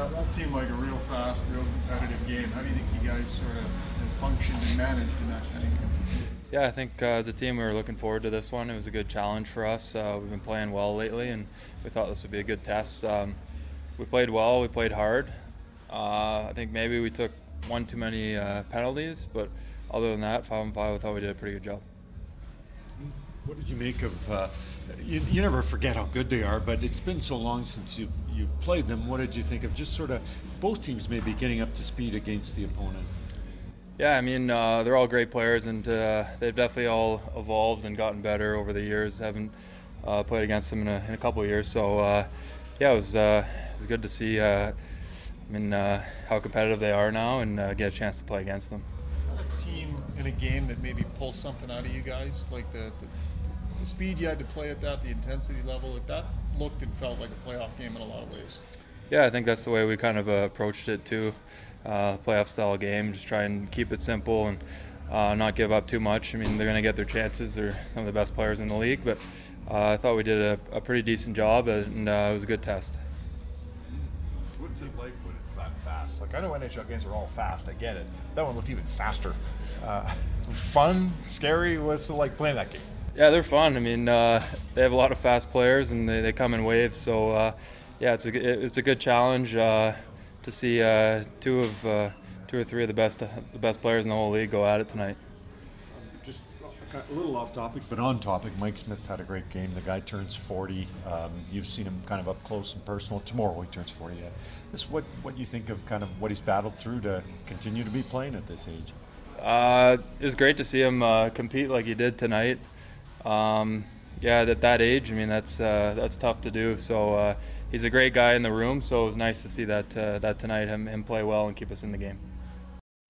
that, that seemed like a real fast, real competitive game. How do you think you guys sort of functioned and managed in that kind of game? Yeah, I think uh, as a team we were looking forward to this one. It was a good challenge for us. Uh, we've been playing well lately, and we thought this would be a good test. Um, we played well. We played hard. Uh, I think maybe we took one too many uh, penalties, but other than that, five and five, I thought we did a pretty good job. What did you make of? Uh, you, you never forget how good they are, but it's been so long since you've, you've played them. What did you think of just sort of both teams maybe getting up to speed against the opponent? Yeah, I mean uh, they're all great players, and uh, they've definitely all evolved and gotten better over the years. Haven't uh, played against them in a, in a couple of years, so uh, yeah, it was uh, it was good to see. Uh, I mean how competitive they are now, and get a chance to play against them. Is that a team in a game that maybe pulls something out of you guys, like the, the the speed you had to play at that, the intensity level, like that looked and felt like a playoff game in a lot of ways. Yeah, I think that's the way we kind of uh, approached it too. Uh, playoff style game, just try and keep it simple and uh, not give up too much. I mean, they're going to get their chances. They're some of the best players in the league, but uh, I thought we did a, a, pretty decent job, and uh, it was a good test. What's it like when it's that fast? Like I know NHL games are all fast. I get it. That one looked even faster. Uh, fun, scary. What's it like playing that game? Yeah, they're fun. I mean, uh, they have a lot of fast players, and they, they come in waves. So, uh, yeah, it's a it's a good challenge uh, to see uh, two of uh, two or three of the best the best players in the whole league go at it tonight. Just a little off topic, but on topic. Mike Smith had a great game. The guy turns 40. Um, you've seen him kind of up close and personal. Tomorrow he turns 40. Yeah. This what what you think of kind of what he's battled through to continue to be playing at this age. Uh, it was great to see him compete like he did tonight. Um, yeah, at that age, I mean, that's uh, that's tough to do. So uh, he's a great guy in the room. So it was nice to see that uh, that tonight him him play well and keep us in the game.